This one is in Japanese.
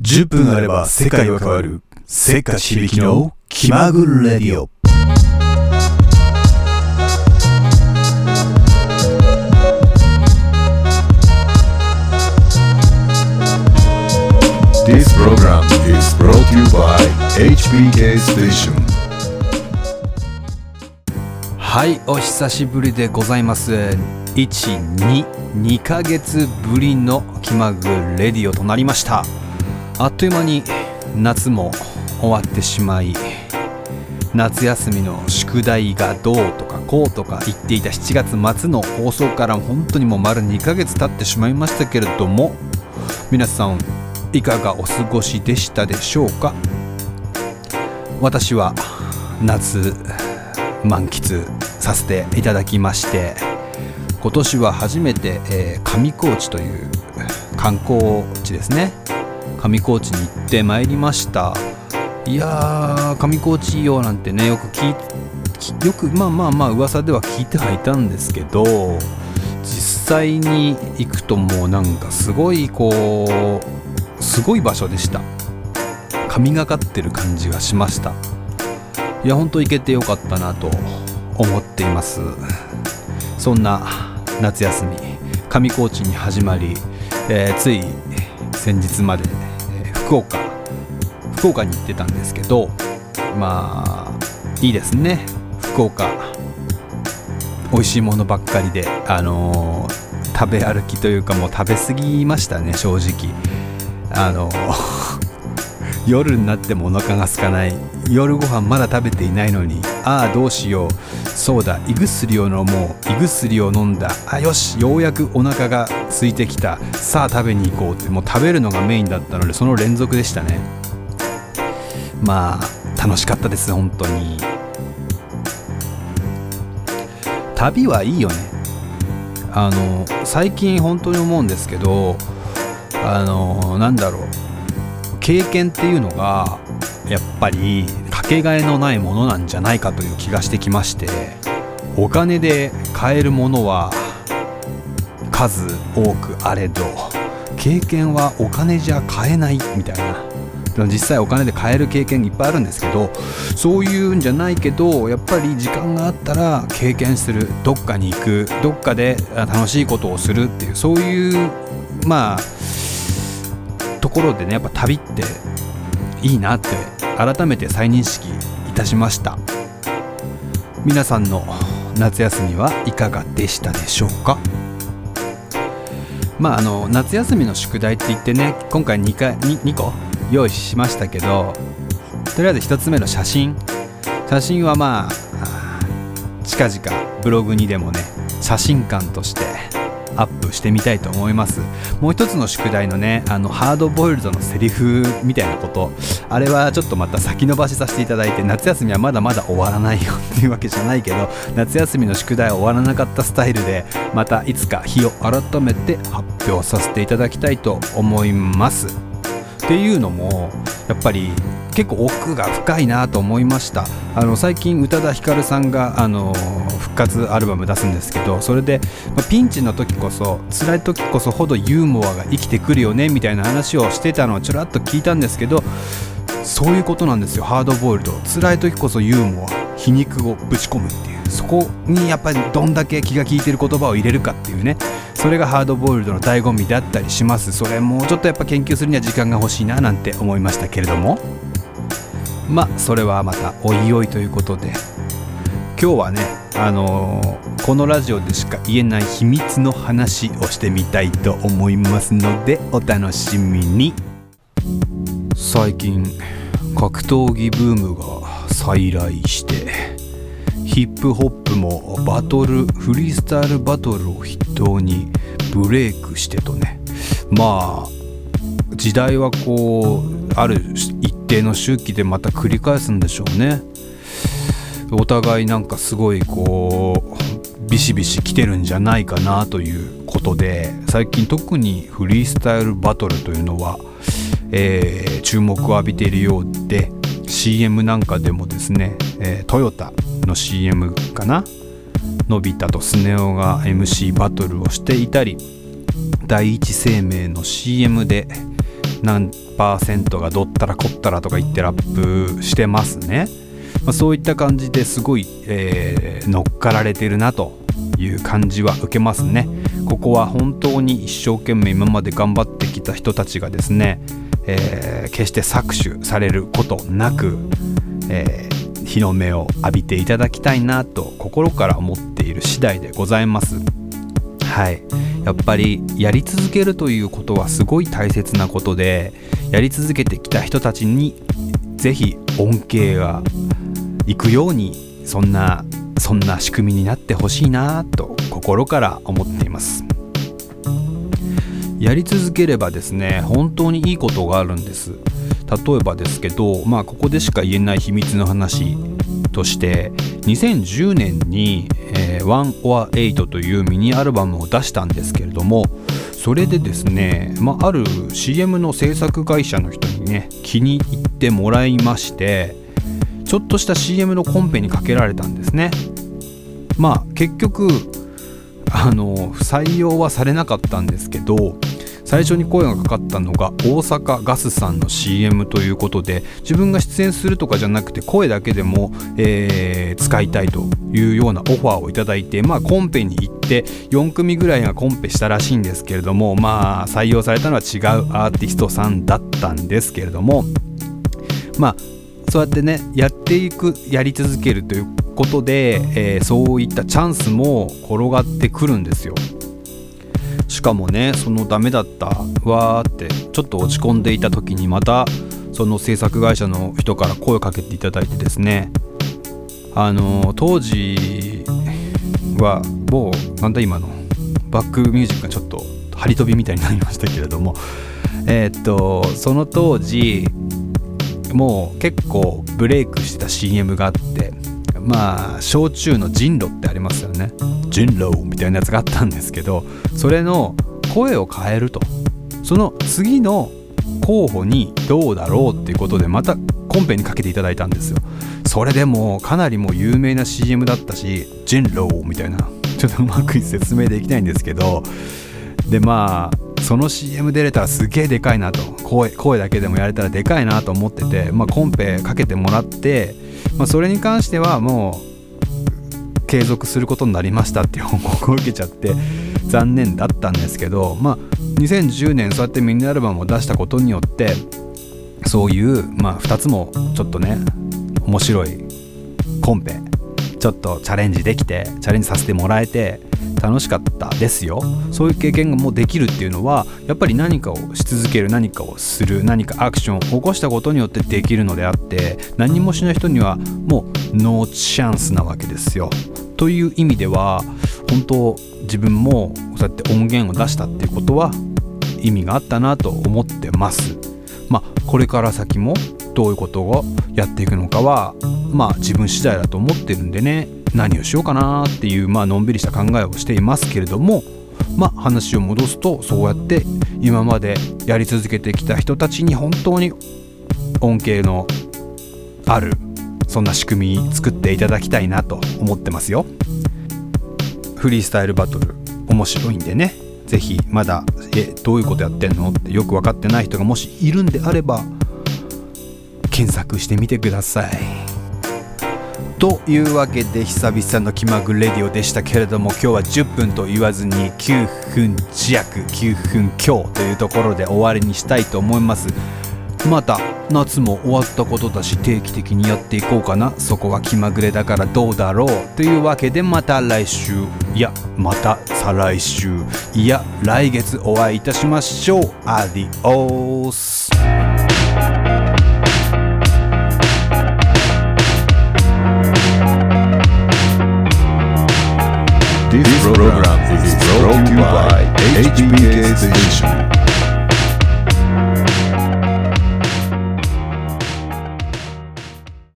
10分あれば世界は変わる。せっかち響きの気まぐれレディオ。This program is brought to you by HBK Station. はいお久しぶりでございます。122ヶ月ぶりの気まぐレディオとなりましたあっという間に夏も終わってしまい夏休みの宿題がどうとかこうとか言っていた7月末の放送から本当にもう丸2ヶ月経ってしまいましたけれども皆さんいかがお過ごしでしたでしょうか？私は夏満喫させていただきまして今年は初めて、えー上高地という観光地ですね。上高地に行ってまいりました。いやー上高地いいよなんてねよく聞いきよくまあまあまあ噂では聞いてはいたんですけど実際に行くともうなんかすごいこうすごい場所でした。神がかってる感じがしました。いや本当行けてよかったなと思っています。そんな夏休み上高地に始まり、えーつい先日まで、えー福岡。福岡に行ってたんですけどまあいいですね。福岡。美味しいものばっかりであのー食べ歩きというかもう食べ過ぎましたね正直。あのー夜になってもお腹が空かない。夜ご飯まだ食べていないのに。ああどうしよう。そうだ胃薬を飲もう。胃薬を飲んだ。あよしようやくお腹が空いてきた。さあ食べに行こうって。もう食べるのがメインだったのでその連続でしたね。まあ楽しかったです本当に。旅はいいよね。あの最近本当に思うんですけどあのなんだろう。経験っていうのがやっぱりかけがえのないものなんじゃないかという気がしてきましてお金で買えるものは数多くあれど経験はお金じゃ買えないみたいな。実際お金で買える経験いっぱいあるんですけどそういうんじゃないけどやっぱり時間があったら経験する。どっかに行く。どっかで楽しいことをするっていうそういうまあところでねやっぱ旅っていいなって改めて再認識いたしました。皆さんの夏休みはいかがでしたでしょうか？まああの夏休みの宿題って言ってね今回 2, 回 2, 2個用意しましたけどとりあえず1つ目の写真。写真はまあ近々ブログにでもね写真館としてしてみたいと思います。もう一つの宿題のねあのハードボイルドのセリフみたいなこと。あれはちょっとまた先延ばしさせていただいて夏休みはまだまだ終わらないよっていうわけじゃないけど夏休みの宿題は終わらなかったスタイルでまたいつか日を改めて発表させていただきたいと思います。っていうのもやっぱり結構奥が深いなと思いました。あの最近宇多田ヒカルさんがあの復活アルバム出すんですけどそれで、まあピンチの時こそ辛い時こそほどユーモアが生きてくるよねみたいな話をしてたのをちょらっと聞いたんですけどそういうことなんですよ。ハードボイルド。辛い時こそユーモア皮肉をぶち込むっていう。そこにやっぱりどんだけ気が利いてる言葉を入れるかっていうね。それがハードボイルドの醍醐味だったりします。それもうちょっとやっぱ研究するには時間が欲しいななんて思いましたけれども。まあそれはまたおいおいということで。今日はねあのーこのラジオでしか言えない秘密の話をしてみたいと思いますのでお楽しみに。最近格闘技ブームが再来して。ヒップホップもバトルフリースタイルバトルを筆頭にブレイクしてとね。まあ時代はこうある一定の周期でまた繰り返すんでしょうね。お互いなんかすごいこうビシビシ来てるんじゃないかなということで最近特にフリースタイルバトルというのは、えー注目を浴びているようで CM なんかでもですね、えートヨタの CM かな？のび太とスネ夫が MC バトルをしていたり第一生命の CM で何パーセントがどったらこったらとか言ってラップしてますね、まあ、そういった感じですごい、えー、乗っかられてるなという感じは受けますね。ここは本当に一生懸命今まで頑張ってきた人たちがですね、えー、決して搾取されることなく、えー、日の目を浴びていただきたいなと心から思っている次第でございます。はい。やっぱりやり続けるということはすごい大切なことでやり続けてきた人たちに是非恩恵がいくようにそんなそんな仕組みになってほしいなと心から思っています。やり続ければですね本当にいいことがあるんです。例えばですけどまあここでしか言えない秘密の話として2010年に「えー、One or Eight」というミニアルバムを出したんですけれどもそれでですね、まあ、ある CM の制作会社の人にね気に入ってもらいましてちょっとした CM のコンペにかけられたんですね。まあ結局あの採用はされなかったんですけど最初に声がかかったのが大阪ガスさんの CM ということで自分が出演するとかじゃなくて声だけでも、えー、使いたいというようなオファーをいただいてまあコンペに行って4組ぐらいがコンペしたらしいんですけれどもまあ採用されたのは違うアーティストさんだったんですけれどもまあそうやってねやっていくやり続けるということで、えー、そういったチャンスも転がってくるんですよ。しかもねそのダメだったわーってちょっと落ち込んでいた時にまたその制作会社の人から声をかけていただいてですね。あの当時はもうなんだ今のバックミュージックがちょっと張り飛びみたいになりましたけれども。えー、っとその当時もう結構ブレイクしてた CM があってまあ焼酎のジンロってありますよね。ジンローみたいなやつがあったんですけどそれの声を変えると。その次の候補にどうだろうっていうことでまたコンペにかけていただいたんですよ。それでもかなりもう有名な CM だったしジンローみたいなちょっとうまく説明できないんですけどでまあその CM 出れたらすげえでかいなと。声声だけでもやれたらでかいなと思ってて、まあ、コンペかけてもらって、まあ、それに関してはもう継続することになりましたっていう報告を受けちゃって残念だったんですけど、まあ、2010年そうやってミニアルバムを出したことによってそういう、まあ、2つもちょっとね面白いコンペちょっとチャレンジできてチャレンジさせてもらえて楽しかったですよ。そういう経験がもうできるっていうのはやっぱり何かをし続ける何かをする何かアクションを起こしたことによってできるのであって何もしない人にはもうノーチャンスなわけですよ。という意味では本当自分もそうやって音源を出したっていうことは意味があったなと思ってます。まあこれから先もどういうことをやっていくのかはまあ自分次第だと思ってるんでね何をしようかなっていう、まあのんびりした考えをしていますけれどもまあ話を戻すとそうやって今までやり続けてきた人たちに本当に恩恵のあるそんな仕組み作っていただきたいなと思ってますよ。フリースタイルバトル面白いんでね。是非まだえどういうことやってんのってよく分かってない人がもしいるんであれば検索してみてください。というわけで久々の気まぐレディオでしたけれども今日は10分と言わずに9分弱9分強というところで終わりにしたいと思います。また夏も終わったことだし定期的にやっていこうかな。そこは気まぐれだからどうだろうというわけでまた来週。いやまた再来週。いや来月お会いいたしましょう。アディオース。